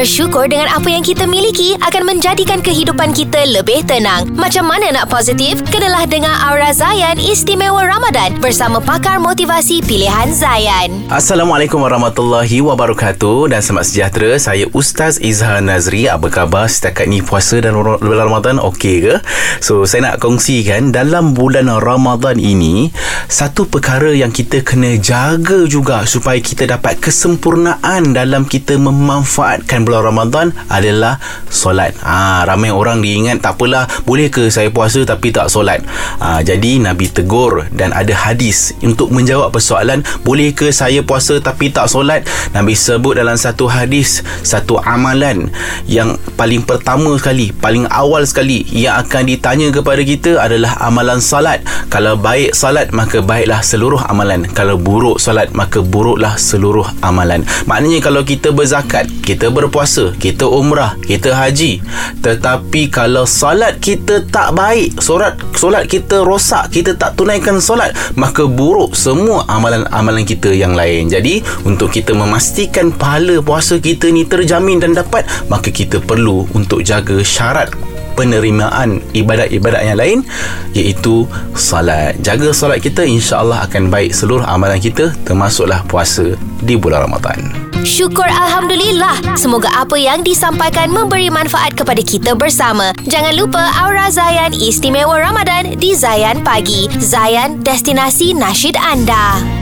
Bersyukur dengan apa yang kita miliki akan menjadikan kehidupan kita lebih tenang. Macam mana nak positif? Kenalah dengar Aura Zayan Istimewa Ramadan bersama pakar motivasi pilihan Zayan. Assalamualaikum warahmatullahi wabarakatuh dan selamat sejahtera. Saya Ustaz Izhar Nazri. Apa khabar setakat ni puasa dan bulan Ramadan okey ke? So saya nak kongsikan dalam bulan Ramadan ini satu perkara yang kita kena jaga juga supaya kita dapat kesempurnaan dalam kita memanfaatkan bulan Ramadan adalah solat. Ha, ramai orang diingat tak apalah boleh ke saya puasa tapi tak solat. Ha, jadi Nabi tegur dan ada hadis untuk menjawab persoalan boleh ke saya puasa tapi tak solat. Nabi sebut dalam satu hadis satu amalan yang paling pertama sekali, paling awal sekali yang akan ditanya kepada kita adalah amalan salat. Kalau baik salat maka baiklah seluruh amalan. Kalau buruk salat maka buruklah seluruh amalan. Maknanya kalau kita berzakat, kita berpuasa, kita umrah, kita haji. Tetapi kalau solat kita tak baik, solat solat kita rosak, kita tak tunaikan solat, maka buruk semua amalan-amalan kita yang lain. Jadi, untuk kita memastikan pahala puasa kita ni terjamin dan dapat, maka kita perlu untuk jaga syarat penerimaan ibadat-ibadat yang lain iaitu salat. Jaga salat kita insya-Allah akan baik seluruh amalan kita termasuklah puasa di bulan Ramadan. Syukur Alhamdulillah. Semoga apa yang disampaikan memberi manfaat kepada kita bersama. Jangan lupa Aura Zayan Istimewa Ramadan di Zayan Pagi. Zayan, destinasi nasyid anda.